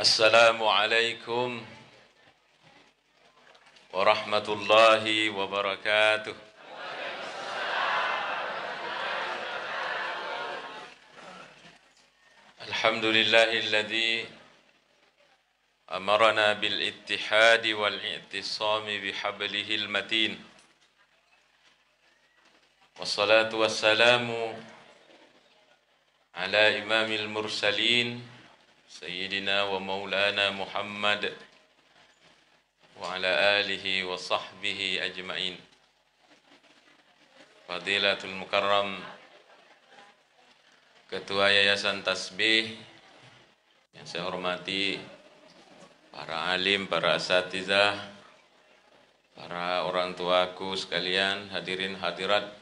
السلام عليكم ورحمة الله وبركاته. الحمد لله الذي أمرنا بالاتحاد والاعتصام بحبله المتين. والصلاة والسلام على إمام المرسلين سيدنا ومولانا محمد وعلى آله وصحبه أجمعين فضيلة المكرم Ketua Yayasan Tasbih yang saya hormati para alim, para asatizah, para orang tuaku sekalian, hadirin hadirat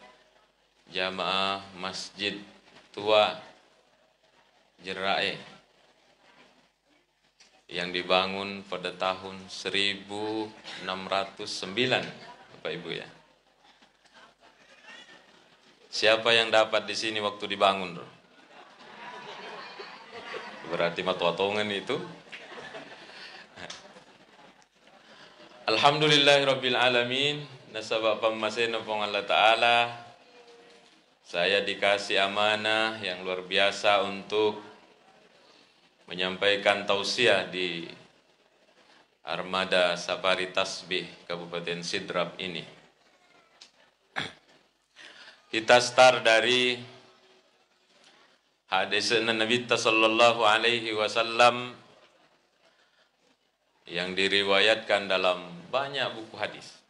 jamaah Masjid Tua Jerai yang dibangun pada tahun 1609 Bapak Ibu ya. Siapa yang dapat di sini waktu dibangun? Berarti matuatongan itu. Alhamdulillahirabbil alamin. Nasabah pemasen pong Allah taala. Saya dikasih amanah yang luar biasa untuk menyampaikan tausiah di Armada Safari Tasbih Kabupaten Sidrap ini. Kita start dari hadis Nabi sallallahu alaihi wasallam yang diriwayatkan dalam banyak buku hadis.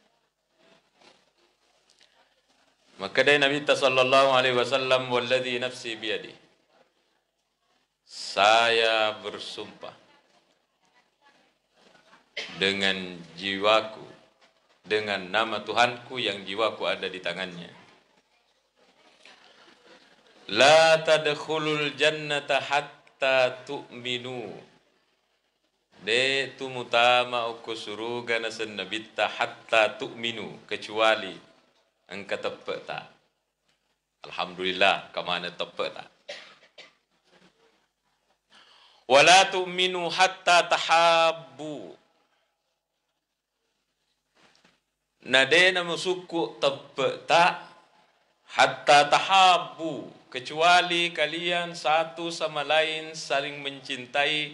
Maka dari Nabi sallallahu alaihi wasallam walladzi nafsi biyadi. Saya bersumpah dengan jiwaku dengan nama Tuhanku yang jiwaku ada di tangannya La tadkhulul jannata hatta tu'minu. De tu mutama uku suruga na nabitta hatta tu'minu kecuali engkau tepat tak. Alhamdulillah kemana tepat tak. Wala tu'minu hatta tahabbu. Na musuku tepat tak hatta tahabbu kecuali kalian satu sama lain saling mencintai,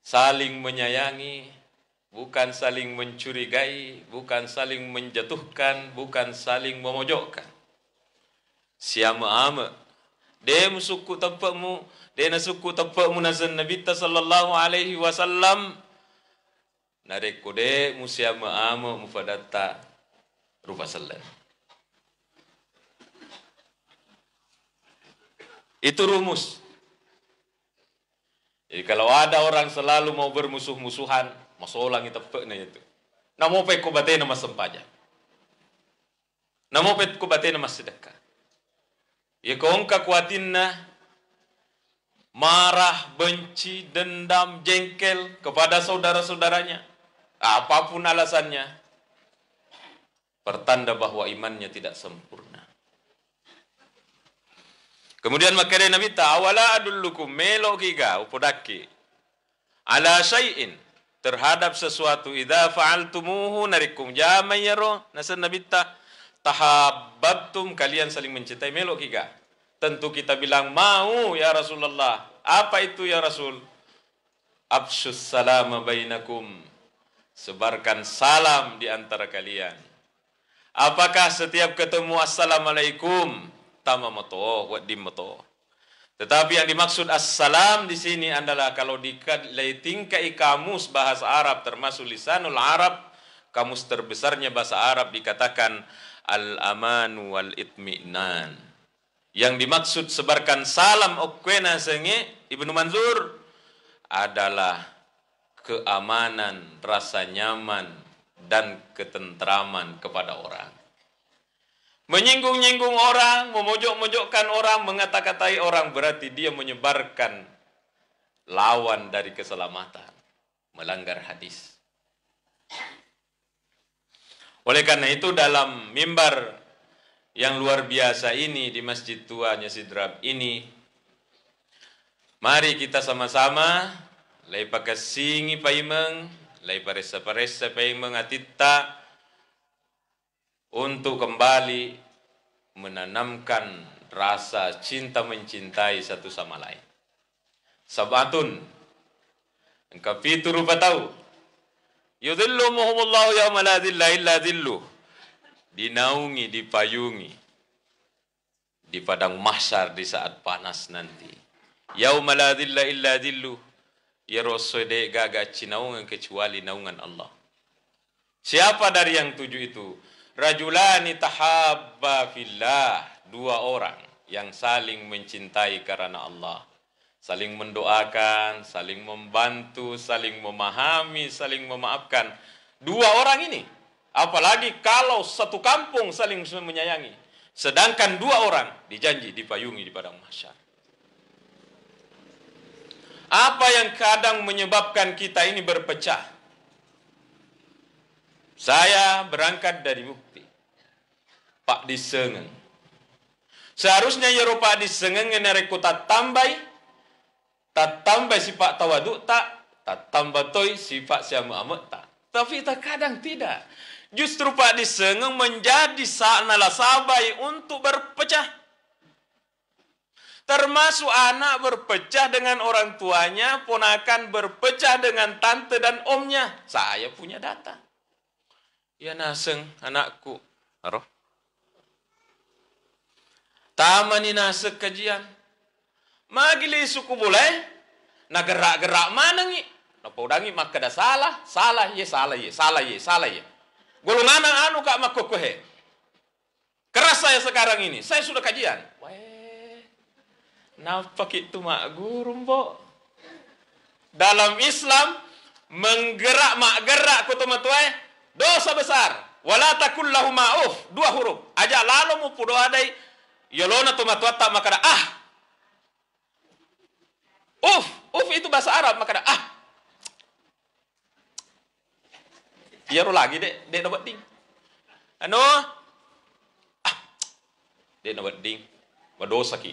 saling menyayangi, bukan saling mencurigai, bukan saling menjatuhkan, bukan saling memojokkan. Siapa ama, dia musuku tempatmu, dia nasuku tempatmu nazan Nabi sallallahu alaihi wasallam. Nareko de musiama ama mufadata rupa sallam. Itu rumus. Jadi kalau ada orang selalu mau bermusuh-musuhan, masolang itu pekna itu. Namo pe ko bate nama sempaja. Namo pe ko bate nama sedekah. Ya kongka kuatinna marah, benci, dendam, jengkel kepada saudara-saudaranya. Apa pun alasannya. Pertanda bahwa imannya tidak sempurna. Kemudian makanya Nabi ta awala adullukum melo kiga upodaki ala syai'in terhadap sesuatu idza fa'altumuhu narikum jamayaro nasan Nabi ta tahabbtum kalian saling mencintai melo kiga tentu kita bilang mau ya Rasulullah. Apa itu ya Rasul? Absus salama bainakum. Sebarkan salam di antara kalian. Apakah setiap ketemu assalamualaikum tama moto wat dim moto tetapi yang dimaksud assalam di sini adalah kalau di tingkai kamus bahasa Arab termasuk lisanul Arab kamus terbesarnya bahasa Arab dikatakan al-aman wal itminan yang dimaksud sebarkan salam okwena senge Ibnu Manzur adalah keamanan, rasa nyaman dan ketentraman kepada orang Menyinggung-nyinggung orang, memojok-mojokkan orang, mengata-katai orang berarti dia menyebarkan lawan dari keselamatan, melanggar hadis. Oleh karena itu dalam mimbar yang luar biasa ini di Masjid Tuanya Sidrab ini, mari kita sama-sama lai pakasingi paimeng, lai paresa-paresa paimeng atitta untuk kembali menanamkan rasa cinta mencintai satu sama lain. Sabatun engkau fitu rupa tahu. Yudhillumuhumullahu yawma la dhilla illa dhilluh. Dinaungi, dipayungi di padang mahsyar di saat panas nanti. Yauma la dhilla illa dhilluh. Ya Rasul gaga cinaungan kecuali naungan Allah. Siapa dari yang tujuh itu? Rajulani tahabba fillah dua orang yang saling mencintai karena Allah. Saling mendoakan, saling membantu, saling memahami, saling memaafkan. Dua orang ini. Apalagi kalau satu kampung saling menyayangi. Sedangkan dua orang dijanji dipayungi di padang mahsyar. Apa yang kadang menyebabkan kita ini berpecah? Saya berangkat dari bukti. Pak Disengen Seharusnya Eropa disengeng nereku tak tambai, tak tambah sifat tawadu tak, tambah toy sifat siamu amat tak. Tapi tak kadang tidak. Justru Pak disengeng menjadi sabai untuk berpecah. Termasuk anak berpecah dengan orang tuanya, ponakan berpecah dengan tante dan omnya. Saya punya data. Ya naseng anakku. Aroh. Tamanina sekajian. Magili suku boleh. Na gerak-gerak mana ni? Na paudangi maka dah salah. Salah ye, salah ye, salah ye, salah ye. Golongan anu kak makokohe. Keras saya sekarang ini. Saya sudah kajian. Weh. Nampak itu mak guru mbok. Dalam Islam menggerak mak gerak kutu tuai dosa besar. Wala takul lahu ma'uf. Dua huruf. Aja lalu mu pudo adai Yolona tumatuata makana ah. Uf, uf itu bahasa Arab makana ah. Biar lagi dek, dek dapat ding. Ano? Ah. Dek dapat ding. Berdosa ki.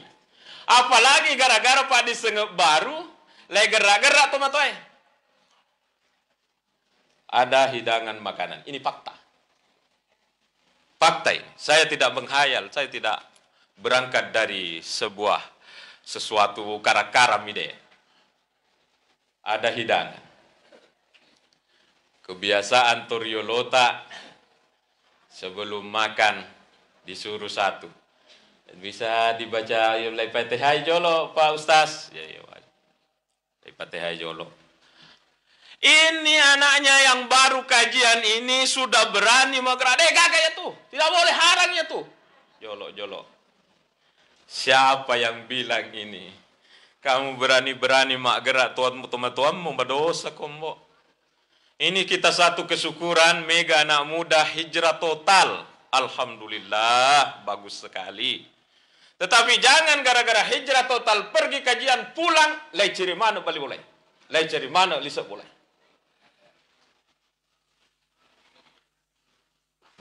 Apalagi gara-gara pak disengep baru, lagi gerak-gerak tumatuai. Ada hidangan makanan. Ini fakta. Fakta ini. Saya tidak menghayal, saya tidak berangkat dari sebuah sesuatu karam ide. Ada hidangan. Kebiasaan Toriolota sebelum makan disuruh satu. Bisa dibaca mulai Fatihah jolo Pak Ustaz. Ya, ya, Fatihah jolo. Ini anaknya yang baru kajian ini sudah berani menggerak. Eh, ya tuh. Tidak boleh harangnya tuh. Jolo, jolo. Siapa yang bilang ini? Kamu berani-berani mak gerak tuan tuan mau berdosa kombo. Ini kita satu kesyukuran mega anak muda hijrah total. Alhamdulillah, bagus sekali. Tetapi jangan gara-gara hijrah total pergi kajian pulang, lai ciri mana balik boleh. Lai ciri mana lisa boleh.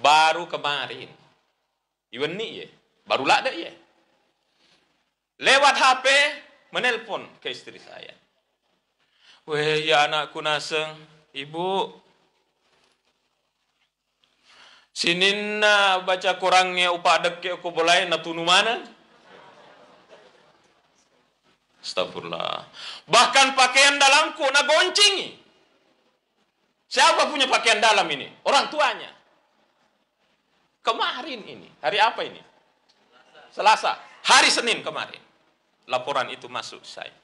Baru kemarin. Iwan ni ye. Baru lah ada ye lewat HP menelpon ke istri saya. Weh ya anakku naseng, ibu. Sininna baca kurangnya upah dek aku boleh natunu mana? Astagfirullah. Bahkan pakaian dalamku na goncingi. Siapa punya pakaian dalam ini? Orang tuanya. Kemarin ini. Hari apa ini? Selasa. Hari Senin kemarin laporan itu masuk saya.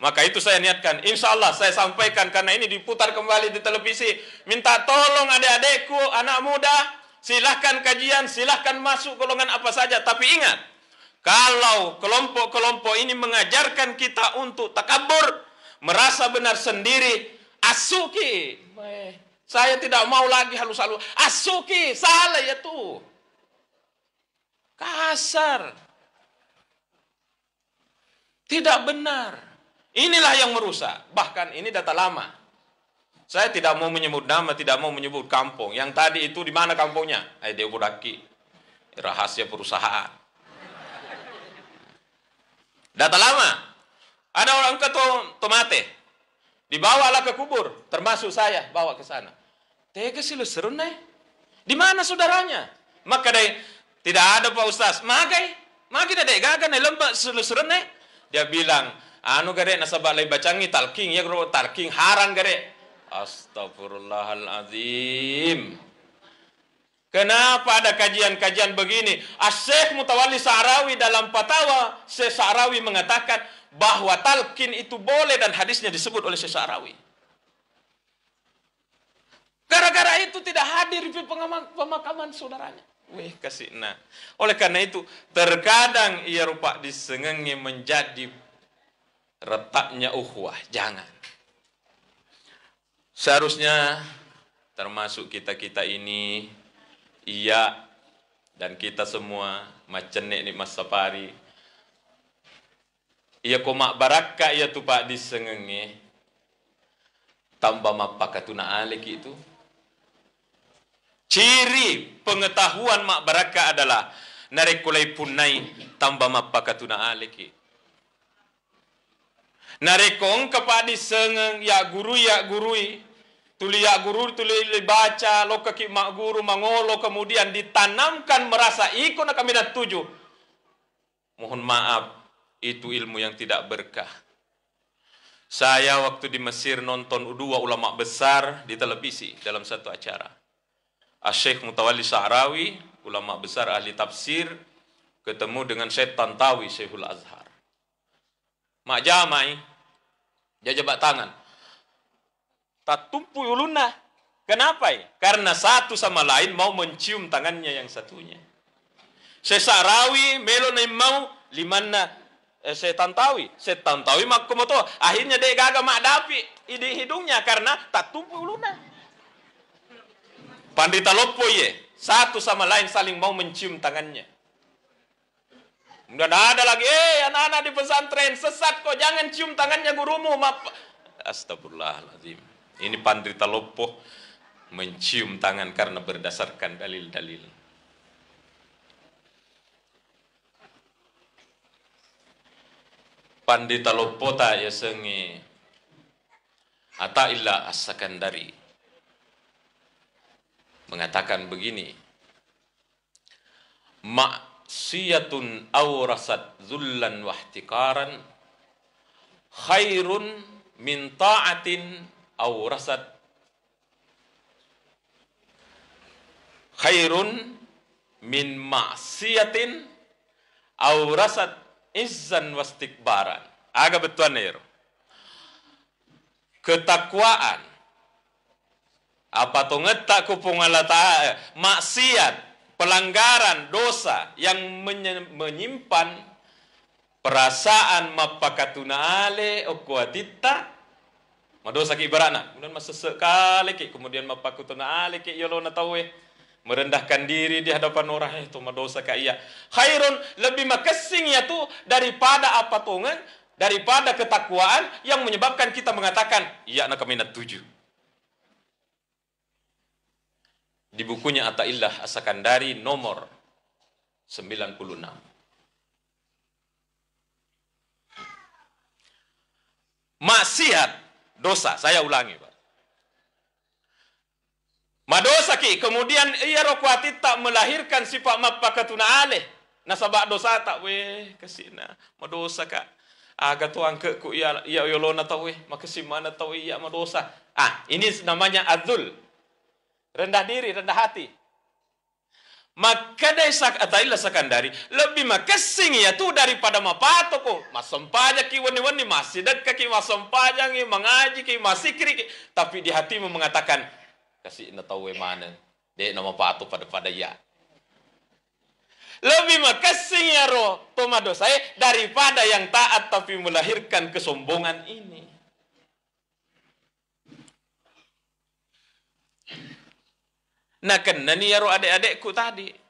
Maka itu saya niatkan, insya Allah saya sampaikan karena ini diputar kembali di televisi. Minta tolong adik-adikku, anak muda, silahkan kajian, silahkan masuk golongan apa saja. Tapi ingat, kalau kelompok-kelompok ini mengajarkan kita untuk takabur, merasa benar sendiri, asuki. Saya tidak mau lagi halus-halus. Asuki, salah ya tuh. Kasar. Tidak benar. Inilah yang merusak. Bahkan ini data lama. Saya tidak mau menyebut nama, tidak mau menyebut kampung. Yang tadi itu di mana kampungnya? Eh, Budaki. Rahasia perusahaan. Data lama. Ada orang ke tomate. Dibawalah ke kubur, termasuk saya bawa ke sana. Tega sih lu seru. Di mana saudaranya? Maka deh tidak ada Pak Ustaz. Magai, magi deh gagan nih lembak selu seru nih. Dia bilang, anu gare nasabah lay bacangi talking ya gro talking harang gare. Astagfirullahalazim. Kenapa ada kajian-kajian begini? Asyik Mutawalli Sa'rawi dalam fatwa Syekh Sa'rawi mengatakan bahwa talqin itu boleh dan hadisnya disebut oleh Syekh Sa'rawi. Gara-gara itu tidak hadir di pemakaman saudaranya. Weh kasih nah. Oleh karena itu terkadang ia rupa disengengi menjadi retaknya uhwah. Jangan. Seharusnya termasuk kita-kita ini iya dan kita semua macenek ni masa pari ia komak baraka ia tu pak disengenge tambah mapa katuna alik itu ciri pengetahuan mak baraka adalah narekulai punai tambah mapa katuna alik narekong kapadi sengeng ya guru ya gurui tuli ya guru tuli baca lo kaki mak guru mangolo kemudian ditanamkan merasa ikut nak kami tujuh mohon maaf itu ilmu yang tidak berkah. Saya waktu di Mesir nonton dua ulama besar di televisi dalam satu acara. Asyik Mutawalli Sa'rawi, ulama besar ahli tafsir, ketemu dengan Syekh Tantawi, Syekhul Azhar. Mak Jamai, dia jabat tangan. Tak tumpu uluna. Kenapa ya? Karena satu sama lain mau mencium tangannya yang satunya. Syekh Sa'rawi, melo mau limana eh, setan tawi setan tawi mak kumoto akhirnya dia gagal mak dapi ide hidungnya karena tak tumpu uluna pandita lopo ye satu sama lain saling mau mencium tangannya Udah ada lagi, eh anak-anak di pesantren sesat kok jangan cium tangannya gurumu. Maaf. Astagfirullahaladzim. Ini pandita lopo mencium tangan karena berdasarkan dalil-dalil. pandita lopota ya sengi ata illa as-sakandari mengatakan begini maksiyatun awrasat zullan wahtikaran khairun min ta'atin awrasat khairun min maksiatin awrasat izzan wastikbaran. Aga betuan nero. Ketakwaan. Apa tu ngetak kupung Allah Ta'ala. Maksiat. Pelanggaran dosa yang menyimpan perasaan mapakatuna ale okuatita madosa ki ibarana kemudian masa sekali ki kemudian mapakatuna ale ki yolo na tawe merendahkan diri di hadapan orang itu dosa ka iya. Khairun lebih makasing ya tuh daripada apa tungan daripada ketakwaan yang menyebabkan kita mengatakan iya nak minat tujuh di bukunya Ata'illah Asakandari nomor 96 maksiat dosa saya ulangi Pak Madosa ki kemudian ia rokwati tak melahirkan sifat mapakatuna aleh. Nasabak dosa tak we kesina. Madosa ka. Aga tu angke ku ia ia yolona tau we makasi mana tau ia madosa. Ah, ini namanya azul. Rendah diri, rendah hati. Maka dari sak atailah sakandari lebih makasing ya tu daripada mapato ko. Masampaja ki wani-wani masih dekat ki masampaja ki mengaji ki masih kiri tapi di hatimu mengatakan kasi na tahu mana de nama patu pada pada ya lebih makasih ya roh tomado saya daripada yang taat tapi melahirkan kesombongan ini Nah kena nih ya roh adik-adikku tadi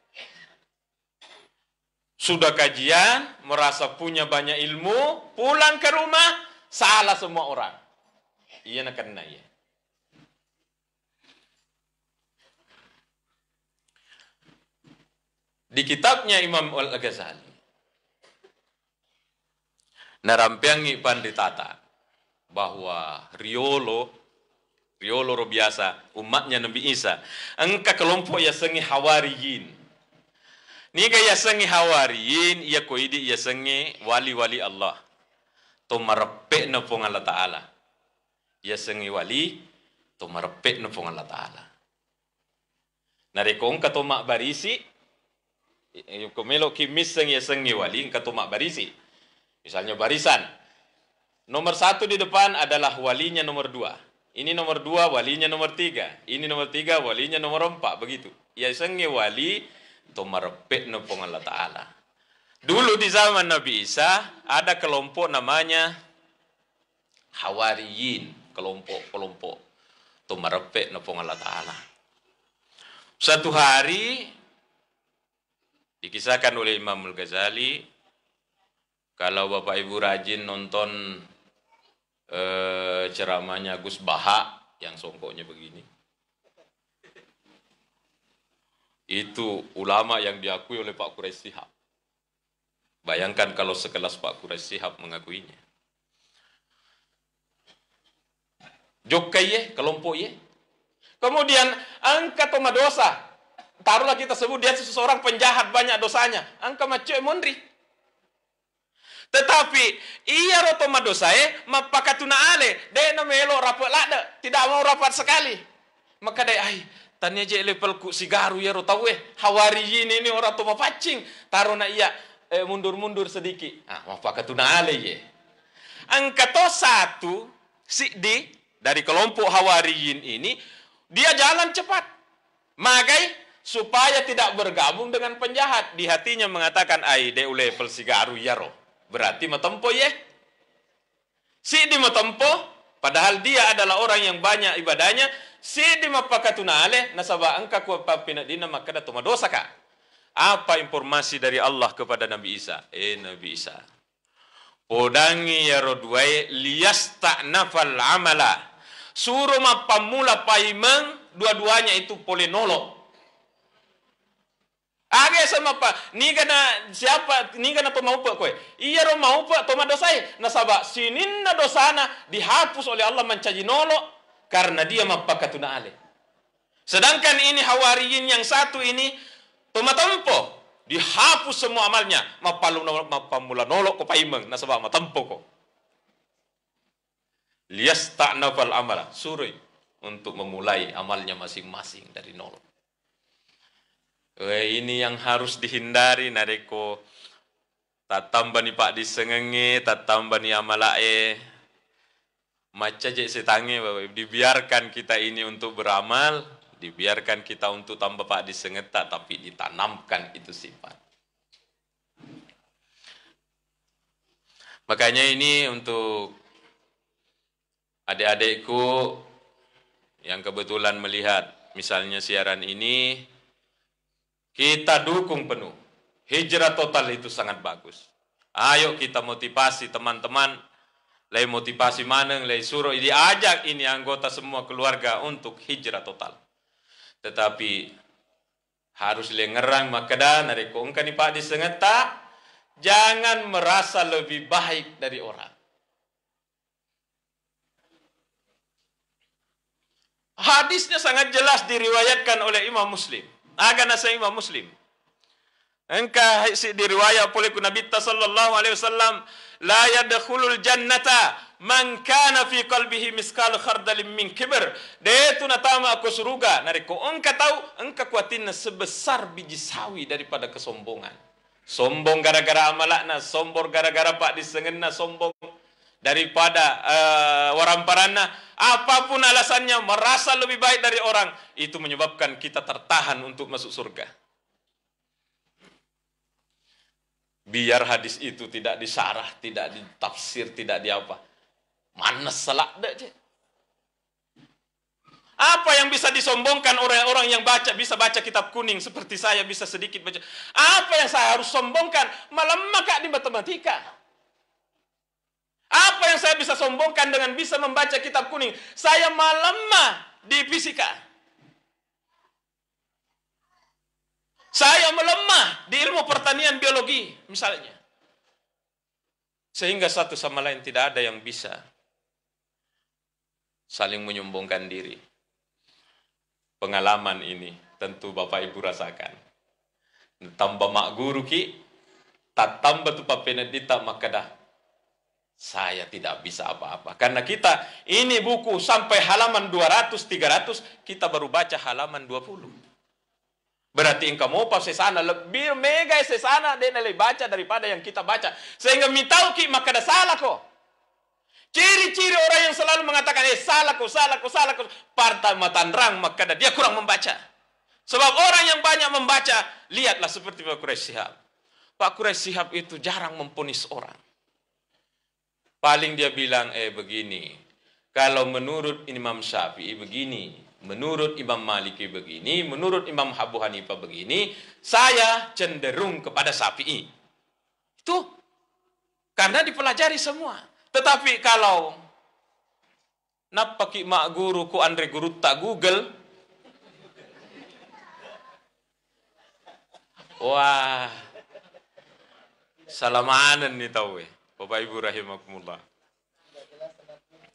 sudah kajian, merasa punya banyak ilmu, pulang ke rumah, salah semua orang. Iya nak kena ya. Di kitabnya Imam Al-Ghazali. Narampiangi panditata. bahwa Riolo Riolo ro biasa. Umatnya Nabi Isa. Engka kelompok ya sengi hawariyin. Ni ga ya sengi hawariyin ya koidi ya sengi wali-wali Allah. To marepe na pong Allah Ta'ala. Ya sengi wali to marepe na pong Allah Ta'ala narikong katomak barisi kumelo kimis sengi ya sengi wali katomak barisi. Misalnya barisan. Nomor satu di depan adalah walinya nomor dua ini nomor dua, walinya nomor tiga. Ini nomor tiga, walinya nomor empat. Begitu. Ya sengi wali, to marepek nopong Allah Ta'ala. Dulu di zaman Nabi Isa, ada kelompok namanya Hawariyin. Kelompok-kelompok. To marepek nopong Allah Ta'ala. Satu hari, dikisahkan oleh Imam Al-Ghazali, kalau Bapak Ibu rajin nonton eh, ceramahnya Gus Baha yang songkoknya begini. Itu ulama yang diakui oleh Pak Quraisy Sihab. Bayangkan kalau sekelas Pak Quraisy Sihab mengakuinya. Ye, kelompok ye. Kemudian angka toma dosa. Taruhlah kita sebut dia seseorang penjahat banyak dosanya. Angka macu mondri. Tetapi ia roto madosae mapakatuna ale de na melo rapat lada tidak mau rapat sekali. Maka dai ai tanya je level ku sigaru ya ro tahu eh hawari ini ini orang tu mapacing taruh na ia eh, mundur-mundur sedikit. Ah mapakatuna ale ye. Angkato satu si di dari kelompok hawariyin ini dia jalan cepat. Magai supaya tidak bergabung dengan penjahat di hatinya mengatakan ai de level sigaru ya roh berarti matempo ya. Si di matempo, padahal dia adalah orang yang banyak ibadahnya, si di mapakatunale, nasaba angka ku papina dina makada tuma dosa ka. Apa informasi dari Allah kepada Nabi Isa? Eh Nabi Isa. Podangi ya rodwai nafal amala. Suruh mapamula paimeng, dua-duanya itu polenolok Age sama pa, ni kana siapa, ni kana to mau pa koe. Iya ro mau pa to madosai. Nasaba sinin na dosana dihapus oleh Allah mencaji nolo karena dia mapakatuna ale. Sedangkan ini hawariyin yang satu ini to matampo dihapus semua amalnya mapalu mapamula nolo ko paimeng nasaba matampo ko. Lias ta'nafal amala surui untuk memulai amalnya masing-masing dari nol. Weh, ini yang harus dihindari nareko. Tatamba ni pak disengenge, tatamba ni amalae. Maca je setange, dibiarkan kita ini untuk beramal, dibiarkan kita untuk tambah pak disengeta, tapi ditanamkan itu sifat. Makanya ini untuk adik-adikku yang kebetulan melihat misalnya siaran ini, kita dukung penuh. Hijrah total itu sangat bagus. Ayo kita motivasi teman-teman. Lay motivasi mana, lay suruh diajak ini anggota semua keluarga untuk hijrah total. Tetapi harus lengerang makada nari kongkan ni pak disengeta jangan merasa lebih baik dari orang. Hadisnya sangat jelas diriwayatkan oleh Imam Muslim. Aga na sa Imam Muslim. Engka si diriwayat oleh Nabi sallallahu alaihi wasallam la yadkhulul jannata man kana fi qalbihi miskal khardal min kibr. De tu aku surga. Nariko engka tahu engka kuatin sebesar biji sawi daripada kesombongan. Sombong gara-gara amalakna, sombong gara-gara pak disengenna, sombong daripada uh, waramparana apa pun alasannya merasa lebih baik dari orang itu menyebabkan kita tertahan untuk masuk surga. Biar hadis itu tidak disarah tidak ditafsir tidak diapa. Mana selak apa yang bisa disombongkan orang-orang yang baca bisa baca kitab kuning seperti saya bisa sedikit baca. Apa yang saya harus sombongkan? Malam maka di matematika apa yang saya bisa sombongkan dengan bisa membaca kitab kuning? Saya melemah di fisika. Saya melemah di ilmu pertanian biologi, misalnya. Sehingga satu sama lain tidak ada yang bisa saling menyombongkan diri. Pengalaman ini tentu Bapak Ibu rasakan. Tambah mak guru ki, tak tambah tu papenedita maka dah saya tidak bisa apa-apa. Karena kita ini buku sampai halaman 200, 300, kita baru baca halaman 20. Berarti engkau mau pas sesana lebih mega sesana dia lebih baca daripada yang kita baca. Sehingga mitau ki maka dah salah kok. Ciri-ciri orang yang selalu mengatakan, eh salah kok, salah kok, salah kok. Partai matanrang maka dah dia kurang membaca. Sebab orang yang banyak membaca, lihatlah seperti Pak Quraisy Sihab. Pak Quraisy Sihab itu jarang memponis orang. Paling dia bilang, eh begini, kalau menurut Imam Syafi'i begini, menurut Imam Maliki begini, menurut Imam Abu Hanifah begini, saya cenderung kepada Syafi'i. Itu karena dipelajari semua. Tetapi kalau napaki mak guru ku Andre guru tak Google, wah, salamanan nih tau eh. Bapak Ibu rahimakumullah.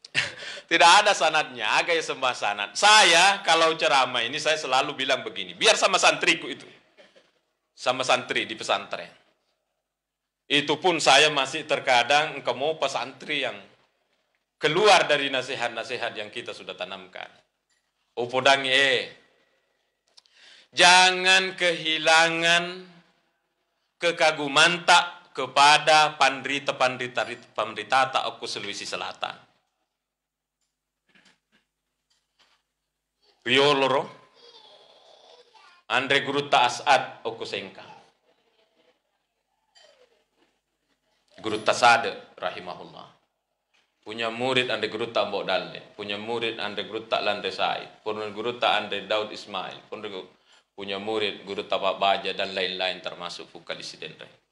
Tidak ada sanatnya, agak sembah sanat. Saya kalau ceramah ini saya selalu bilang begini, biar sama santriku itu. Sama santri di pesantren. Itu pun saya masih terkadang mau pesantri yang keluar dari nasihat-nasihat yang kita sudah tanamkan. Upodang eh, jangan kehilangan kekaguman tak kepada pandrita-pandrita pandrita aku Sulawesi Selatan. Rioloro, Andre Guru Asad aku Sengka. Guru Tasade rahimahullah. Punya murid Andre Guru Tak Mbok Dalle, punya murid Andre Guru Tak Lande Sai, punya Guru Tak Andre Daud Ismail, punya murid Guru Tapak Baja dan lain-lain termasuk Fukalis Dendrai.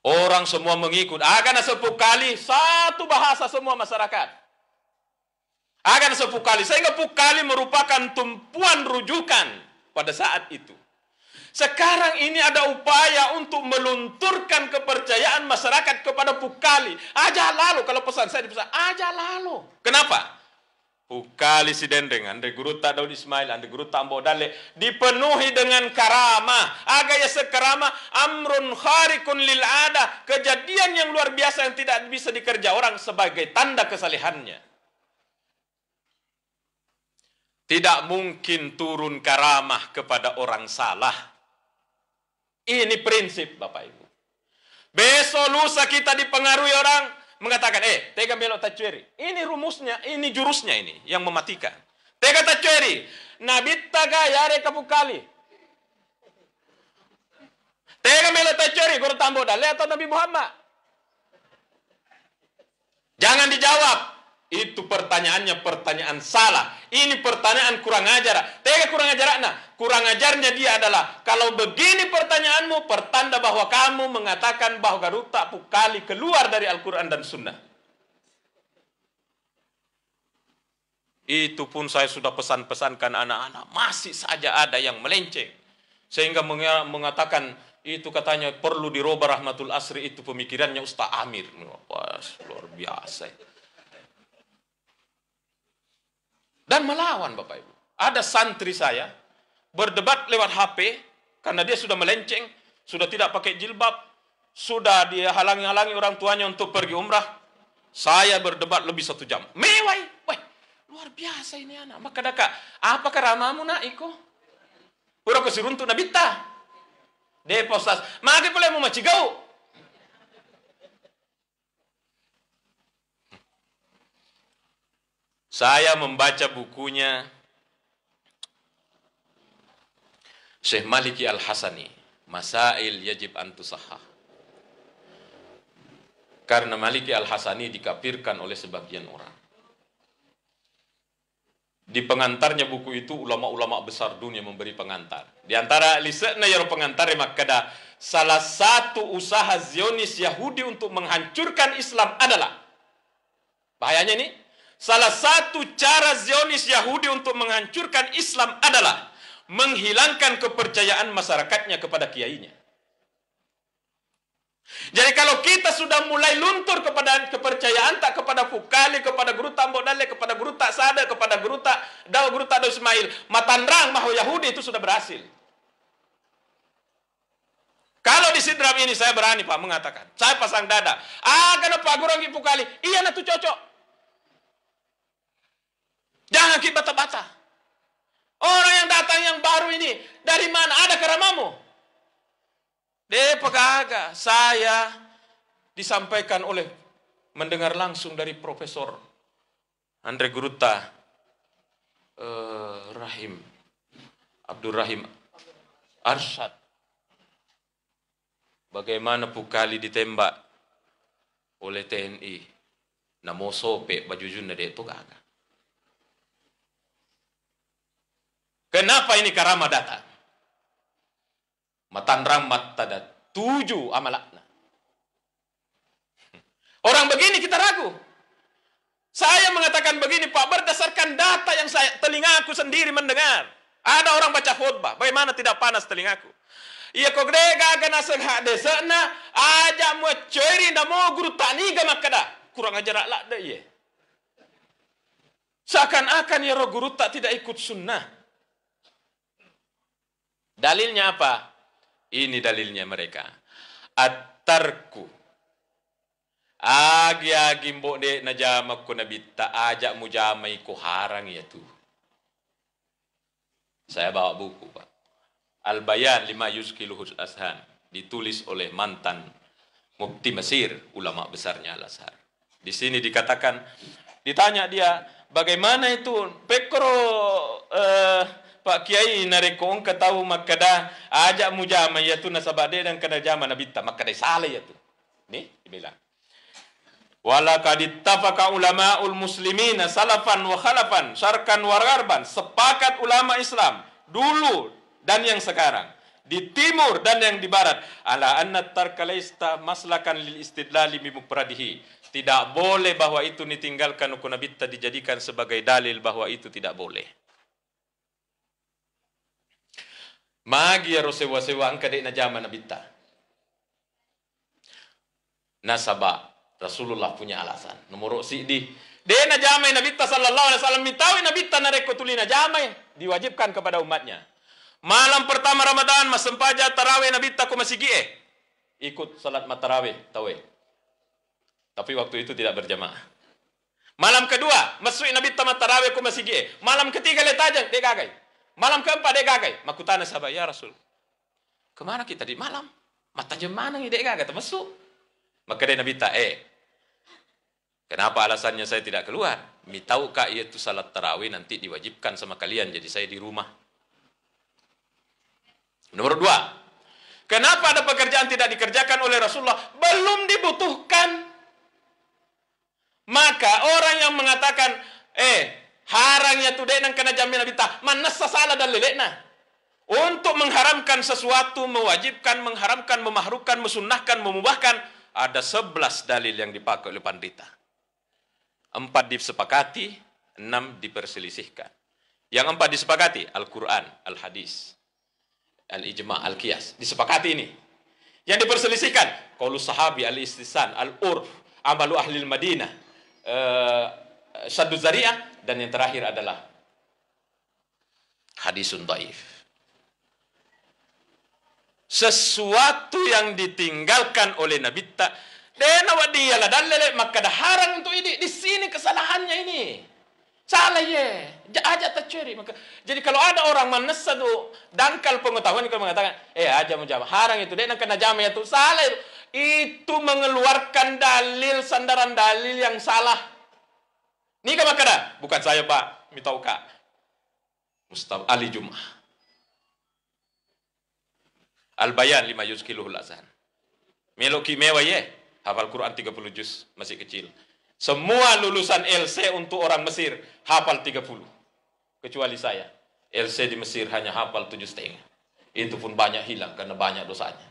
Orang semua mengikut. Akan sepuluh kali satu bahasa semua masyarakat. Akan sepuluh kali. Sehingga kali merupakan tumpuan rujukan pada saat itu. Sekarang ini ada upaya untuk melunturkan kepercayaan masyarakat kepada Pukali. Aja lalu, kalau pesan saya di pesan, aja lalu. Kenapa? Ukali si dendeng, ande guru tak Daud Ismail, ande guru tak Dale, dipenuhi dengan karama. Agaya sekarama amrun kharikun lil ada. Kejadian yang luar biasa yang tidak bisa dikerja orang sebagai tanda kesalehannya. Tidak mungkin turun karamah kepada orang salah. Ini prinsip Bapak Ibu. Besok lusa kita dipengaruhi orang, mengatakan, eh, tega belok tacueri. Ini rumusnya, ini jurusnya ini yang mematikan. Tega tacueri, nabi taga yare kapukali. Tega belok tacueri, guru tambo dale atau Nabi Muhammad. Jangan dijawab. Itu pertanyaannya pertanyaan salah. Ini pertanyaan kurang ajar. Tega kurang ajar nah. Kurang ajarnya dia adalah kalau begini pertanyaanmu pertanda bahwa kamu mengatakan bahwa Garut tak kali keluar dari Al-Quran dan Sunnah. Itu pun saya sudah pesan-pesankan anak-anak. Masih saja ada yang melenceng. Sehingga mengatakan itu katanya perlu dirubah rahmatul asri itu pemikirannya Ustaz Amir. Wah, luar biasa. Dan melawan Bapak Ibu. Ada santri saya berdebat lewat HP karena dia sudah melenceng, sudah tidak pakai jilbab, sudah dia halangi-halangi orang tuanya untuk pergi umrah. Saya berdebat lebih satu jam. Mewai, weh, luar biasa ini anak. Maka daka, apa keramamu nak iko? Pura kesiruntu nabita. Depostas, maka pula mau macigau. Saya membaca bukunya Syekh Maliki Al-Hasani, Masail Yajib Antusahah. Karena Maliki Al-Hasani dikafirkan oleh sebagian orang. Di pengantarnya buku itu ulama-ulama besar dunia memberi pengantar. Di antara lisekna yang pengantar makada salah satu usaha Zionis Yahudi untuk menghancurkan Islam adalah bahayanya ini Salah satu cara Zionis Yahudi untuk menghancurkan Islam adalah menghilangkan kepercayaan masyarakatnya kepada kiainya. Jadi kalau kita sudah mulai luntur kepada kepercayaan tak kepada Fukali, kepada guru Tambok Dale, kepada guru Tak Sada, kepada guru Tak Daw, guru Tak Ismail, matanrang mahu Yahudi itu sudah berhasil. Kalau di sidram ini saya berani Pak mengatakan, saya pasang dada. Ah, kenapa guru Fukali? Iya, itu cocok. Jangan kita bata-bata. Orang yang datang yang baru ini, dari mana? Ada keramamu? De pagaga, saya disampaikan oleh mendengar langsung dari Profesor Andre Guruta uh, Rahim Abdul Rahim Arsyad bagaimana Pukali ditembak oleh TNI namo sope baju junna de itu kenapa ini karama datang Matan rahmat tada tujuh amalakna. Orang begini kita ragu. Saya mengatakan begini Pak, berdasarkan data yang saya telingaku sendiri mendengar. Ada orang baca khutbah, bagaimana tidak panas telingaku. Iya kok grega gana sengha desana aja mau ceri na mau guru tani ga makada. Kurang ajar lah deh ye. Seakan-akan ya guru tak tidak ikut sunnah. Dalilnya apa? Ini dalilnya mereka. At-tarku. Agi-agi mbok de na jama ko nabitta ajak mu jamai ko harang ya tu. Saya bawa buku, Pak. Al-Bayan lima yuskiluhus ashan. Ditulis oleh mantan Mufti Mesir, ulama besarnya Al-Azhar. Di sini dikatakan, ditanya dia, bagaimana itu? Pekro uh, Pak Kiai nareko ongka tahu makada ajak mujama ya tu nasabade dan kada jama nabita makada salah ya tu. Ni dibilang. Wala kadittafaka ul muslimin salafan wa khalafan syarkan wa gharban sepakat ulama Islam dulu dan yang sekarang di timur dan yang di barat ala anna tarkalaista maslakan lil istidlali bi tidak boleh bahwa itu ditinggalkan hukum nabita dijadikan sebagai dalil bahwa itu tidak boleh Magi ya sewa-sewa angka dek na zaman nabita. Nasaba Rasulullah punya alasan. Nomor si di dia na jamai nabita sallallahu alaihi wasallam mitawi nabita na rekotuli na jamai diwajibkan kepada umatnya. Malam pertama Ramadan masempaja tarawih nabita ko masigie. Ikut salat matarawih tawe. Tapi waktu itu tidak berjamaah. Malam kedua, masuk Nabi tamat tarawih ko masigie. Malam ketiga letajang, dia gagai. Malam keempat dia gagai. Makutana sahabat, ya Rasul. Ke mana kita di malam? Mata jam mana dia gagai termasuk? Maka dia Nabi tak, eh. Kenapa alasannya saya tidak keluar? Mi kak itu salat tarawih nanti diwajibkan sama kalian. Jadi saya di rumah. Nomor dua. Kenapa ada pekerjaan tidak dikerjakan oleh Rasulullah? Belum dibutuhkan. Maka orang yang mengatakan, eh, harangnya tu nang kena jamin bita mana salah dan lelekna untuk mengharamkan sesuatu mewajibkan mengharamkan memahrukan mesunahkan memubahkan ada sebelas dalil yang dipakai oleh pandita empat disepakati enam diperselisihkan. Yang empat disepakati Al-Quran Al-Hadis Al-Ijma' Al-Qiyas. Disepakati ini. Yang diperselisihkan kalau sahabi al-istisan al-urf amalu ahli madinah uh, syaddu zari'ah dan yang terakhir adalah hadisun daif. Sesuatu yang ditinggalkan oleh Nabi tak Dena wadiyalah dan lele maka dah harang untuk ini di sini kesalahannya ini. Salah ye. Aja tercuri maka. Jadi kalau ada orang manasa tu dangkal pengetahuan kalau mengatakan eh aja menjawab harang itu dena kena jama itu salah itu. Itu mengeluarkan dalil sandaran dalil yang salah Ni ka makada? Bukan saya Pak, mitau ka. Mustab Ali Jum'ah. Al-Bayan lima juz kiluhul azan. Meloki mewa ye. Hafal Quran 30 juz, masih kecil. Semua lulusan LC untuk orang Mesir hafal 30. Kecuali saya. LC di Mesir hanya hafal 7 setengah. Itu pun banyak hilang karena banyak dosanya.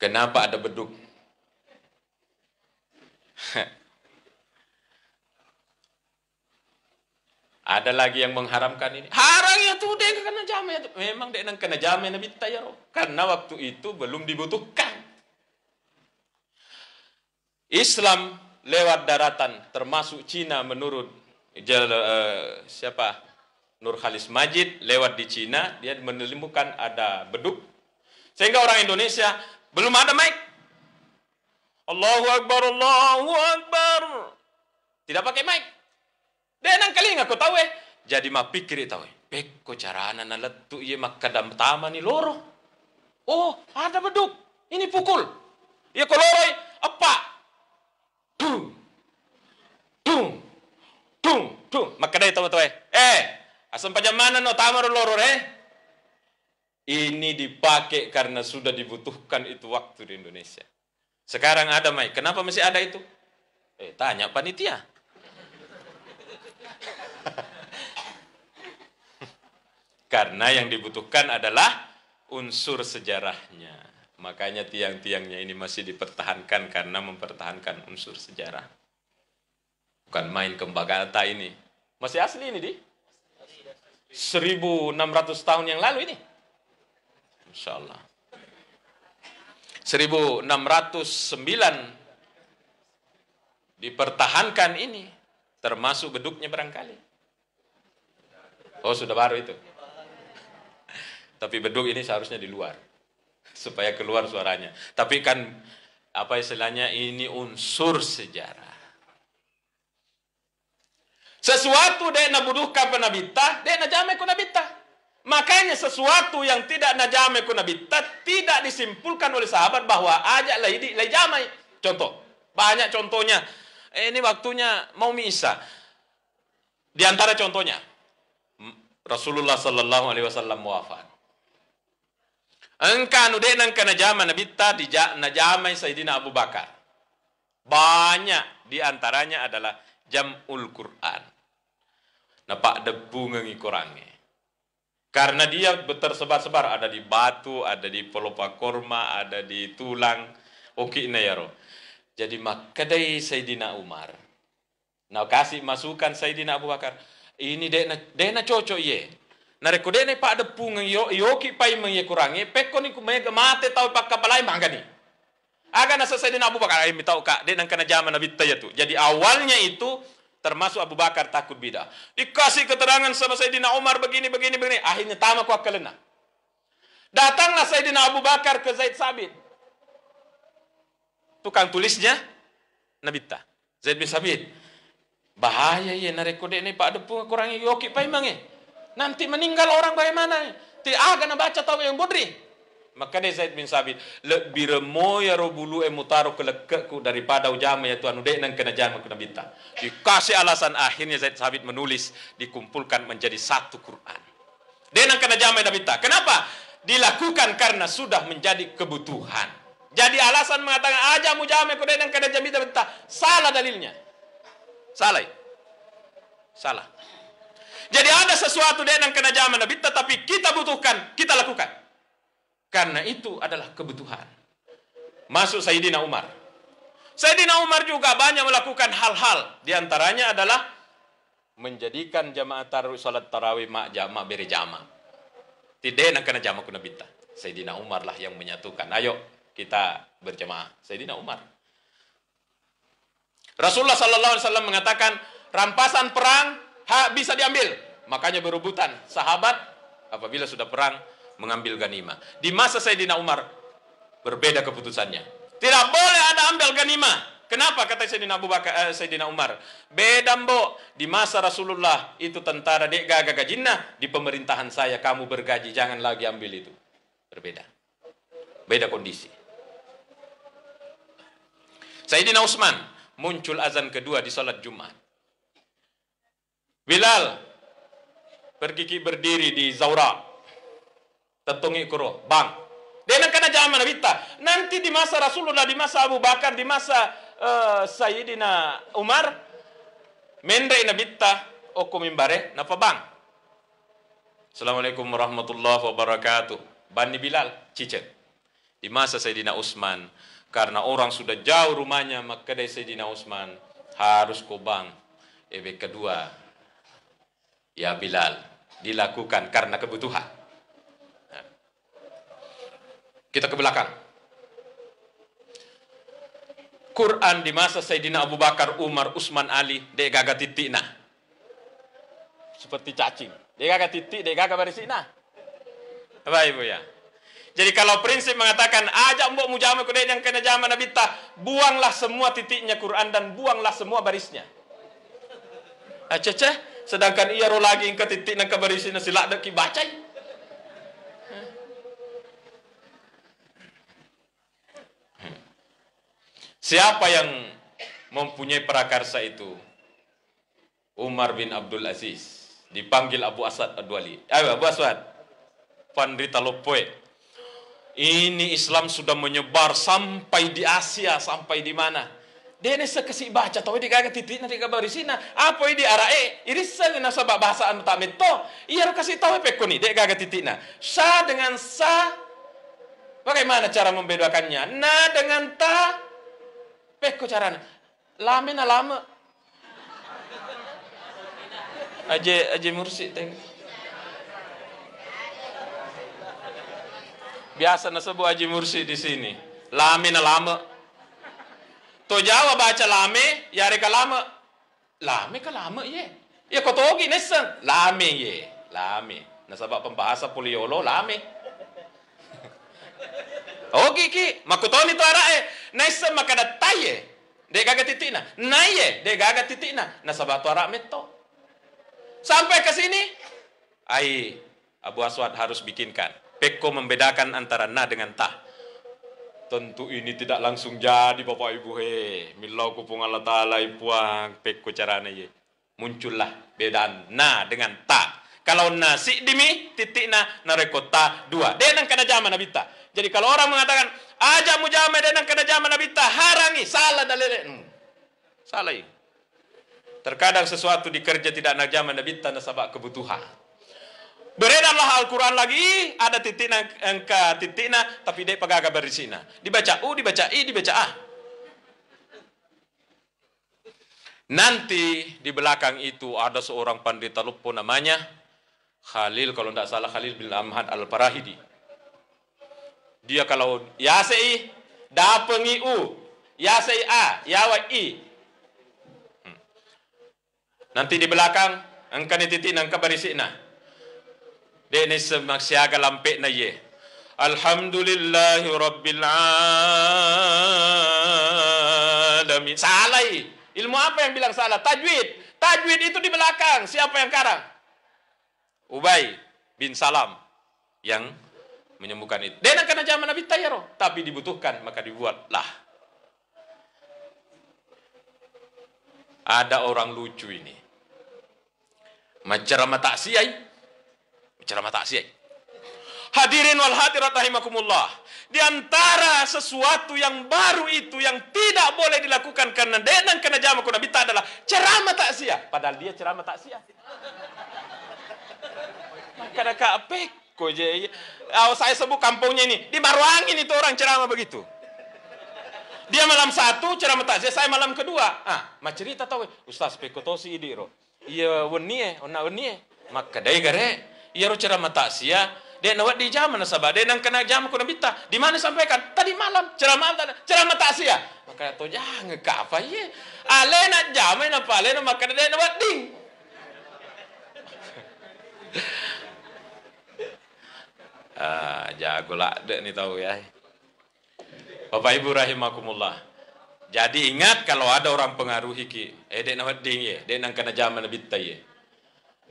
Kenapa ada beduk? ada lagi yang mengharamkan ini. Haram ya tuh dia kena tuh. Memang dia kena jama Nabi Tayaro. Karena waktu itu belum dibutuhkan. Islam lewat daratan termasuk Cina menurut uh, siapa Nur Khalis Majid lewat di Cina dia menemukan ada beduk sehingga orang Indonesia belum ada mic Allahu Akbar Allahu Akbar tidak pakai mic dia nang kali nggak kau tahu eh jadi mah pikir tahu eh peko carana na letu ye makadam tama ni loro oh ada beduk ini pukul ya kalau loro apa Tung. Tung. Tung. Tung. Maka dari tahu-tahu eh. Asam pajam mana no tamar loror eh. Ini dipakai karena sudah dibutuhkan itu waktu di Indonesia. Sekarang ada Mai. Kenapa masih ada itu? Eh, tanya panitia. karena yang dibutuhkan adalah unsur sejarahnya. Makanya tiang-tiangnya ini masih dipertahankan karena mempertahankan unsur sejarah. Bukan main kembagata ini. Masih asli ini di? 1600 tahun yang lalu ini. Insya Allah. 1609 dipertahankan ini. Termasuk beduknya barangkali. Oh sudah baru itu. Tapi beduk ini seharusnya di luar supaya keluar suaranya. Tapi kan apa istilahnya ini unsur sejarah. Sesuatu dia nabuduhkan penabita, dia najame kunabita. Makanya sesuatu yang tidak najame kunabita tidak disimpulkan oleh sahabat bahwa ajak lagi jamai. Contoh, banyak contohnya. Eh, ini waktunya mau misa. Di antara contohnya, Rasulullah Sallallahu Alaihi Wasallam wafat. Engkau dek nang kana zaman Nabi tadi najamai Sayyidina Abu Bakar. Banyak di antaranya adalah jamul Quran. Napak debu ngengi kurangi. Karena dia tersebar-sebar ada di batu, ada di pelupa korma, ada di tulang. Oke yaro. Jadi makadai Sayyidina Umar. Nah kasih masukan Sayyidina Abu Bakar. Ini dek na cocok ye ne pa ada pung yo yoki pai meng ye kurangi pekko ni ku mega mate tau pak kapalai mangani aga na selesai Abu Bakar ai mitau ka de nang kana zaman Nabi tu jadi awalnya itu termasuk Abu Bakar takut bidah. Dikasih keterangan sama Sayyidina Umar begini begini begini. Akhirnya tamak ku akalena datanglah Sayyidina Abu Bakar ke Zaid Sabit. Tukang tulisnya Nabi ta Zaid bin Sabit. Bahaya ye narekode ne pak pung kurangi yoki pai mangi Nanti meninggal orang bagaimana? Ti aga na baca tahu yang bodri. Maka dia Zaid bin Sabit lebih remoya robulu emutaro kelekekku daripada ujama ya Tuhan udah nang kena jama kena bintang. Dikasih alasan akhirnya Zaid Sabit menulis dikumpulkan menjadi satu Quran. Dia nang kena jama ya bintang. Kenapa? Dilakukan karena sudah menjadi kebutuhan. Jadi alasan mengatakan aja mujame kau nang kena jama bintang. Salah dalilnya. Salah. Salah. Jadi ada sesuatu yang kena zaman Nabi tetapi kita butuhkan, kita lakukan. Karena itu adalah kebutuhan. Masuk Sayyidina Umar. Sayyidina Umar juga banyak melakukan hal-hal. Di antaranya adalah menjadikan jamaah tarawih salat tarawih mak jamaah beri jamaah. Tidak nak kena jamaah kuna bita. Sayyidina Umar lah yang menyatukan. Ayo kita berjamaah. Sayyidina Umar. Rasulullah sallallahu alaihi wasallam mengatakan rampasan perang hak bisa diambil. Makanya berebutan sahabat apabila sudah perang mengambil ganima. Di masa Sayyidina Umar berbeda keputusannya. Tidak boleh ada ambil ganima. Kenapa kata Sayyidina Abu Bakar eh, Sayyidina Umar? Beda mbok di masa Rasulullah itu tentara dek gaga gajinna di pemerintahan saya kamu bergaji jangan lagi ambil itu. Berbeda. Beda kondisi. Sayyidina Utsman muncul azan kedua di salat Jumat. Bilal pergi berdiri di Zaura. Tentungi kuro, bang. Dia kena zaman Nabita. Nanti di masa Rasulullah, di masa Abu Bakar, di masa uh, Sayyidina Umar, mendre Nabita, oko mimbare, napa bang? Assalamualaikum warahmatullahi wabarakatuh. Bani Bilal, cicet. Di masa Sayyidina Utsman, karena orang sudah jauh rumahnya, maka dari Sayyidina Utsman harus kau bang. Ebe kedua, Ya Bilal, dilakukan karena kebutuhan. Kita ke belakang. Quran di masa Sayyidina Abu Bakar, Umar, Usman, Ali, dia gagal titik nah. Seperti cacing. Dia gagal titik, dia gagal baris nah. Apa ibu ya? Jadi kalau prinsip mengatakan ajak mbok mujamah kudai yang kena zaman Nabi ta, buanglah semua titiknya Quran dan buanglah semua barisnya. Acece, sedangkan ia roh lagi ke titik nak barisnya silak dak baca. Siapa yang mempunyai prakarsa itu? Umar bin Abdul Aziz dipanggil Abu Asad Adwali. Ayo Abu Asad. Pandrita Lopoe. Ini Islam sudah menyebar sampai di Asia, sampai di mana? Dia ni sekesi baca tahu dia kagak titik nanti kabar di sini. Apa ini arae? Ini sana sebab bahasa anu tak meto. Ia kasih tahu peko ni dia kagak titik na. Sa dengan sa Bagaimana cara membedakannya? Na dengan ta Peko caranya. Lame na lama. Aje aje mursi teng. Biasa na sebu aje mursi di sini. Lame na lama. To Jawa baca lame, yare ka lama. Lame ka lama ye. Ya kau togi nesan. Lame ye. Lame. Nasabak pembahasa poliolo lame. Oke ki, makutoni to arae. Naisa makada taye. De gaga titina. Naye, de gaga titina. Nasabak to ara meto. Sampai ke sini, ai Abu Aswad harus bikinkan. Peko membedakan antara na dengan ta. Tentu ini tidak langsung jadi Bapak Ibu he. Milau kupung Allah Ta'ala ipuang peko caranya ye. Muncullah bedaan na dengan ta. Kalau nasi dimi titik na narekota dua. Dia nang kana zaman nabita. Jadi kalau orang mengatakan aja mujame dan nang kana zaman nabita harangi salah dalile. Hmm. Salah ini. Terkadang sesuatu dikerja tidak nak zaman nabita nasabak kebutuhan. Beredarlah Al-Quran lagi, ada titik angka titik na, tapi dia pagaga berisina. Dibaca U, dibaca I, dibaca A. Nanti di belakang itu ada seorang pandita lupa namanya, Khalil kalau tidak salah Khalil bin Ahmad Al-Farahidi. Dia kalau ya sei dapengi u, ya sei a, ya wa i. Hmm. Nanti di belakang angka ni titik angka barisina. Dia ni semak siaga lampek na ye. Alhamdulillahi Rabbil Alamin. Salah. Ilmu apa yang bilang salah? Tajwid. Tajwid itu di belakang. Siapa yang karang? Ubay bin Salam yang menyembuhkan itu. Dan karena zaman Nabi Tayyaro, tapi dibutuhkan maka dibuatlah. Ada orang lucu ini. Macerama taksiyai. Macerama taksiyai. Hadirin wal hadirat rahimakumullah. Di antara sesuatu yang baru itu yang tidak boleh dilakukan karena denang kena jama kuna bita adalah ceramah taksiyah. Padahal dia ceramah taksiyah. Kada ka peko je. Oh, saya sebut kampungnya ini. Di Marwangi itu orang ceramah begitu. Dia malam satu ceramah takziah, saya malam kedua. Ah, mak cerita tahu, Ustaz peko tosi idiro. Iya wenie, ona wenie. Maka dai gare, iya ro ceramah takziah, dia nawat di jam mana sabah, dia nang kena jam kuna bita. Di mana sampaikan? Tadi malam ceramah ceramah takziah. Maka to jangan apa ye. Ale nak jam na pale na maka dia nawat ding. Ah, jago dek nih tahu ya. Bapak Ibu rahimakumullah. Jadi ingat kalau ada orang pengaruh iki, eh dek nawat ding ye, dek nang kena zaman nabi ye.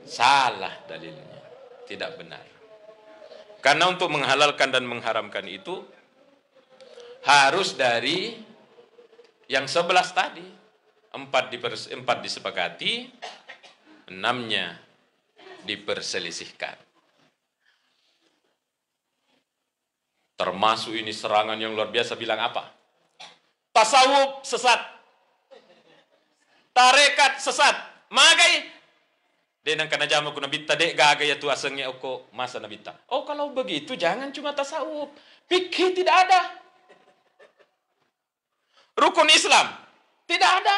Salah dalilnya. Tidak benar. Karena untuk menghalalkan dan mengharamkan itu harus dari yang sebelas tadi. Empat, dipers, empat disepakati, enamnya diperselisihkan. Termasuk ini serangan yang luar biasa bilang apa? Tasawuf sesat. Tarekat sesat. Magai. Denang kana jama kuna bitta dek gaga ya tu asengnya oko masa nabita. Oh kalau begitu jangan cuma tasawuf. Fikih tidak ada. Rukun Islam tidak ada.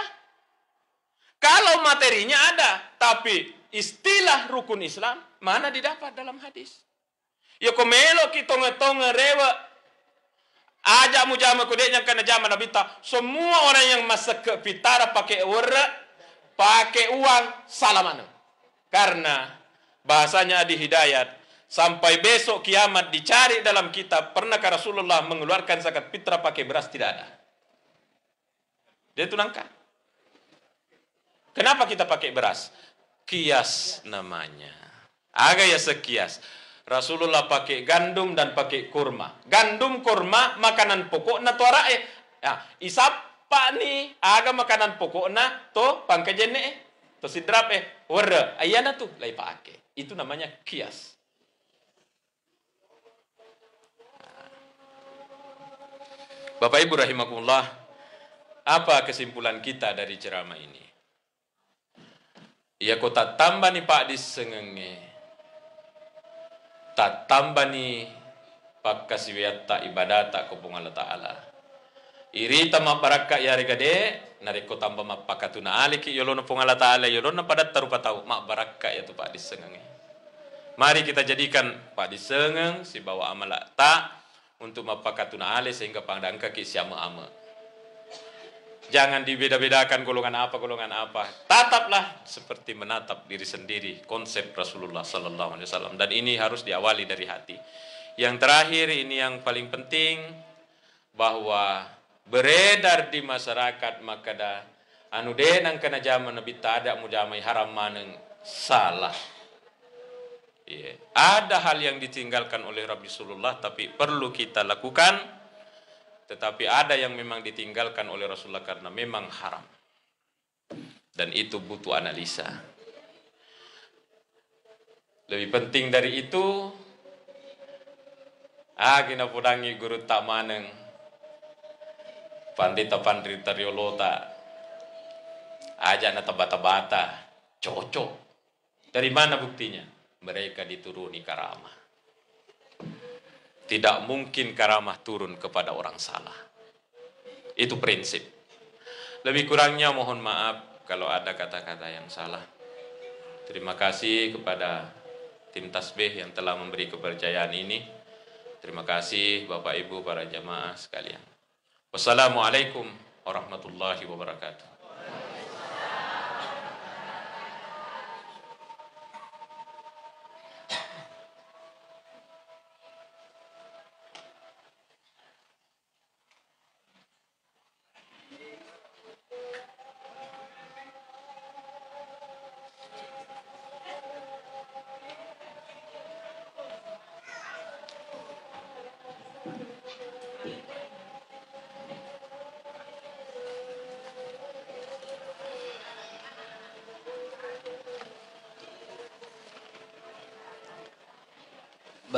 Kalau materinya ada, tapi istilah rukun Islam mana didapat dalam hadis. Ya komelo kita ngetonge rewa aja mujama kudenya kana jama nabi ta semua orang yang masuk ke pitara pakai wara pakai uang salaman karena bahasanya di hidayat sampai besok kiamat dicari dalam kitab pernahkah Rasulullah mengeluarkan zakat fitrah pakai beras tidak ada dia itu nangka Kenapa kita pakai beras? Kias namanya. Agak ya sekias. Rasulullah pakai gandum dan pakai kurma. Gandum kurma makanan pokok na tuara eh. Ya, isapa ni aga makanan pokok na to pangkajen eh. To sidrap eh. Wara ayana tu lai pakai. Itu namanya kias. Bapak Ibu rahimakumullah, apa kesimpulan kita dari ceramah ini? Ya ko tak tambah ni pak di sengenge. Tak tambah ni pak kasih tak ibadat tak kupung Allah Ta'ala. Iri tama baraka ya regade nari ko tambah ma pakatuna aliki yolono pung Allah Ta'ala yolono pada tarupa tahu mak baraka ya tu pak di sengenge. Mari kita jadikan pak di sengeng si bawa amal tak untuk mapakatuna ale sehingga pandang kaki siama ama. Jangan dibeda-bedakan golongan apa, golongan apa. Tataplah seperti menatap diri sendiri. Konsep Rasulullah Sallallahu Alaihi Wasallam. Dan ini harus diawali dari hati. Yang terakhir ini yang paling penting bahwa beredar di masyarakat maka anu denang kena zaman nabi ada mujamai haram maneng salah. Yeah. Ada hal yang ditinggalkan oleh Rasulullah tapi perlu kita lakukan tetapi ada yang memang ditinggalkan oleh Rasulullah karena memang haram. Dan itu butuh analisa. Lebih penting dari itu, ah kina pudangi guru tak maneng, pandita pandita riolota, aja na tabata-bata, cocok. Dari mana buktinya? Mereka dituruni karamah. Tidak mungkin karamah turun kepada orang salah. Itu prinsip. Lebih kurangnya mohon maaf kalau ada kata-kata yang salah. Terima kasih kepada tim tasbih yang telah memberi kepercayaan ini. Terima kasih Bapak Ibu para jamaah sekalian. Wassalamualaikum warahmatullahi wabarakatuh.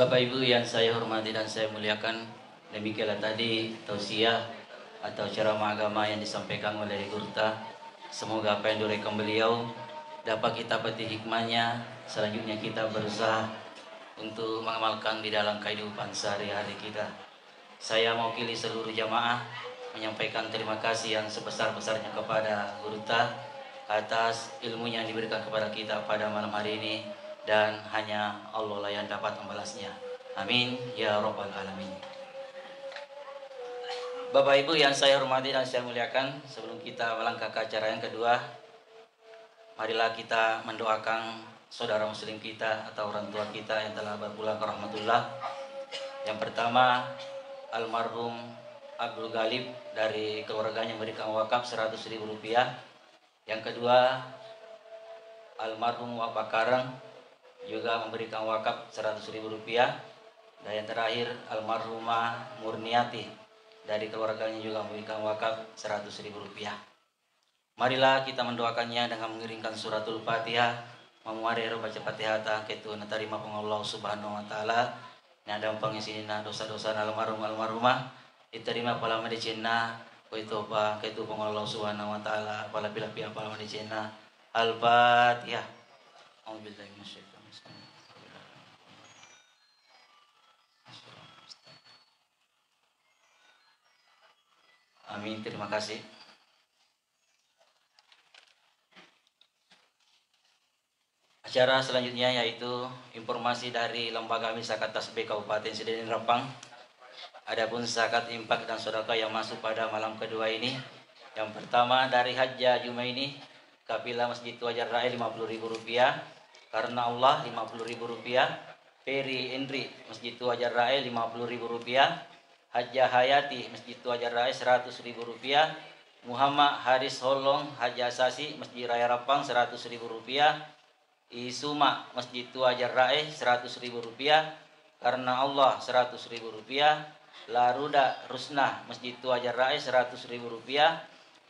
Bapak Ibu yang saya hormati dan saya muliakan, demikianlah tadi tausiah atau ceramah agama yang disampaikan oleh Gurta. Semoga apa yang direkam beliau dapat kita petik hikmahnya. Selanjutnya kita berusaha untuk mengamalkan di dalam kehidupan sehari-hari kita. Saya mewakili seluruh jamaah menyampaikan terima kasih yang sebesar-besarnya kepada Gurta atas ilmu yang diberikan kepada kita pada malam hari ini dan hanya Allah lah yang dapat membalasnya. Amin ya robbal alamin. Bapak Ibu yang saya hormati dan saya muliakan, sebelum kita melangkah ke acara yang kedua, marilah kita mendoakan saudara muslim kita atau orang tua kita yang telah berpulang ke rahmatullah. Yang pertama, almarhum Abdul Galib dari keluarganya memberikan wakaf 100 ribu rupiah. Yang kedua, almarhum Wak Bakarang juga memberikan wakaf 100 ribu rupiah. Dan yang terakhir almarhumah Murniati dari keluarganya juga memberikan wakaf 100 ribu rupiah. Marilah kita mendoakannya dengan mengiringkan suratul fatihah memuari baca fatihah ketu terima pengallah subhanahu wa ta'ala. Ada pengisina dosa-dosa almarhum almarhumah. Diterima pala medicina itu apa ketu pengallah subhanahu wa ta'ala pala pila-pila pala medicina al-fatihah. Alhamdulillah Amin, terima kasih. Acara selanjutnya yaitu informasi dari Lembaga Misakat Tasbih Kabupaten Sidin Rapang. Adapun zakat impak dan sedekah yang masuk pada malam kedua ini. Yang pertama dari Hajjah Jumaini, Kapila Masjid Wajar Rai Rp50.000. Karena Allah Rp50.000. Peri Endri Masjid Wajar Rai Rp50.000. Hajjah Hayati Masjid Wajar Rai Rp100.000. Muhammad Haris Holong Hajjah Sasi Masjid Raya Rapang Rp100.000. Isuma Masjid Tua Jarrae seratus ribu rupiah. Karena Allah seratus ribu rupiah. Laruda Rusnah Masjid Tua Jarrae seratus ribu rupiah.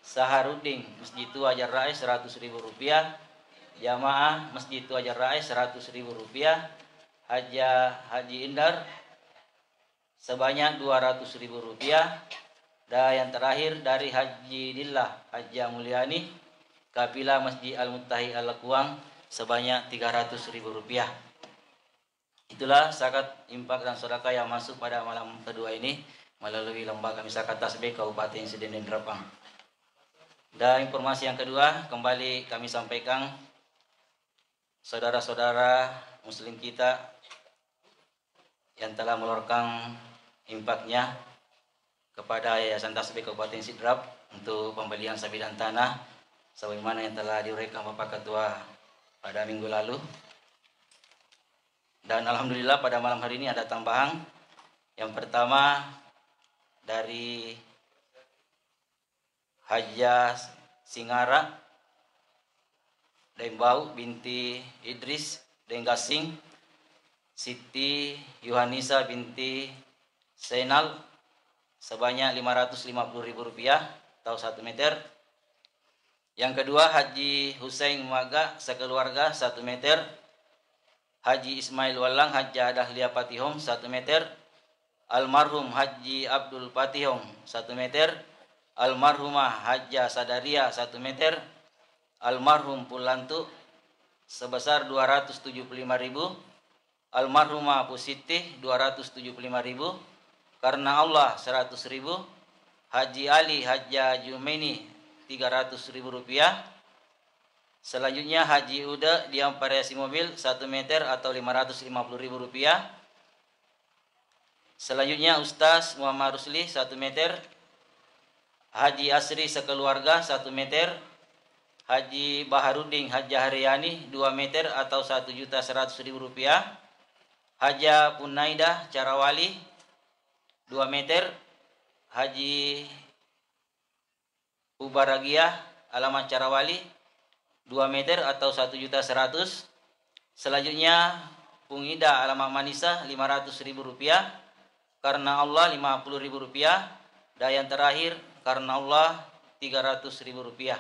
Saharudin Masjid Tua Jarrae seratus ribu rupiah. Jamaah Masjid Tua Jarrae seratus ribu rupiah. Haja Haji Indar sebanyak dua ratus ribu rupiah dan yang terakhir dari Haji Dillah Haji Mulyani Kapila Masjid Al-Muttahi Al-Kuang sebanyak 300 ribu rupiah. Itulah zakat impak dan sedekah yang masuk pada malam kedua ini melalui lembaga misakat tasbih Kabupaten Sidin Drapang. Dan informasi yang kedua kembali kami sampaikan saudara-saudara muslim kita yang telah mengeluarkan impaknya kepada Yayasan Tasbih Kabupaten Sidrap untuk pembelian sapi dan tanah sebagaimana yang telah diuraikan Bapak Ketua pada minggu lalu. Dan alhamdulillah pada malam hari ini ada tambahan. Yang pertama dari Haja Singara Dembau binti Idris Denggasing Siti Yohanisa binti Senal sebanyak 550 ribu rupiah atau 1 meter yang kedua Haji Hussein Maga sekeluarga 1 meter. Haji Ismail Walang Haji Dahlia Patihong 1 meter. Almarhum Haji Abdul Patihong 1 meter. Almarhumah Haja Sadaria 1 meter. Almarhum Pulantu sebesar 275 ribu. Almarhumah Pusitih 275 ribu. Karena Allah 100 ribu. Haji Ali Haja Jumeni 300 ribu rupiah. Selanjutnya Haji Uda di variasi mobil 1 meter atau 550 ribu rupiah. Selanjutnya Ustaz Muhammad Rusli 1 meter. Haji Asri sekeluarga 1 meter. Haji Baharudin Haji Haryani 2 meter atau 1 juta 100 ribu rupiah. Haja Punaidah Carawali 2 meter. Haji Ubaragiah alamat Carawali 2 meter atau 1 juta 100 selanjutnya Pungida alamat Manisa 500 ribu rupiah. Karena Allah 50 ribu rupiah. Dan yang terakhir karena Allah 300 ribu rupiah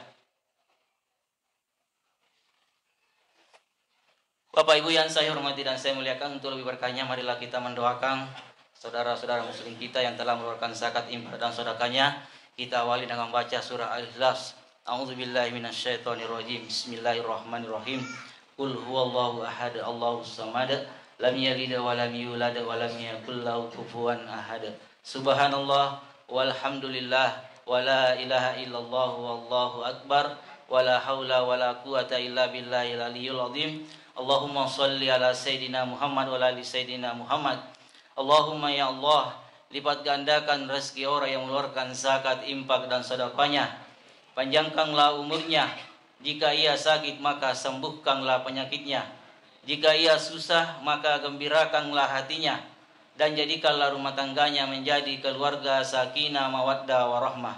Bapak Ibu yang saya hormati dan saya muliakan untuk lebih berkahnya marilah kita mendoakan saudara-saudara muslim kita yang telah mengeluarkan zakat infak dan sedekahnya kita awali dengan baca surah Al-Ikhlas. A'udzubillahi minasyaitonirrajim. Bismillahirrahmanirrahim. Qul huwallahu ahad, Allahus samad, lam yalid wa lam yulad wa lam yakul lahu kufuwan ahad. Subhanallah walhamdulillah wa la ilaha illallah wallahu akbar wa la haula wa la quwata illa billahil aliyyil azim. Allahumma salli ala sayidina Muhammad wa ala ali sayidina Muhammad. Allahumma ya Allah lipat gandakan rezeki orang yang mengeluarkan zakat, impak dan sedekahnya. Panjangkanlah umurnya. Jika ia sakit maka sembuhkanlah penyakitnya. Jika ia susah maka gembirakanlah hatinya dan jadikanlah rumah tangganya menjadi keluarga sakinah mawaddah warahmah.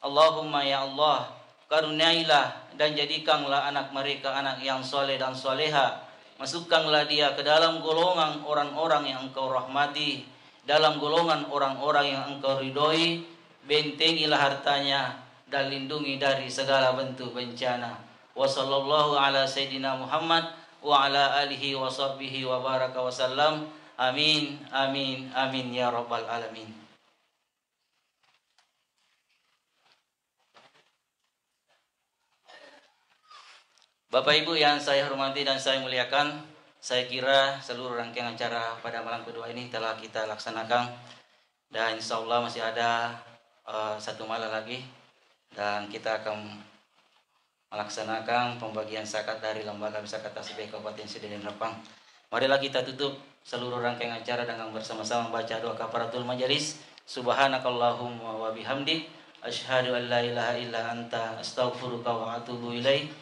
Allahumma ya Allah, karuniailah dan jadikanlah anak mereka anak yang soleh dan soleha. Masukkanlah dia ke dalam golongan orang-orang yang engkau rahmati dalam golongan orang-orang yang engkau ridhoi, bentengilah hartanya dan lindungi dari segala bentuk bencana. Wa sallallahu ala sayyidina Muhammad wa ala alihi wa sahbihi wa baraka wa sallam. Amin, amin, amin ya rabbal alamin. Bapak Ibu yang saya hormati dan saya muliakan, saya kira seluruh rangkaian acara pada malam kedua ini telah kita laksanakan dan insya Allah masih ada uh, satu malam lagi dan kita akan melaksanakan pembagian zakat dari Lembaga Zakat Tasbih Kabupaten Sidin Rempang. Marilah kita tutup seluruh rangkaian acara dengan bersama-sama membaca doa kafaratul majelis. Subhanakallahumma wa bihamdi asyhadu an la ilaha illa anta astaghfiruka wa atubu ilaik.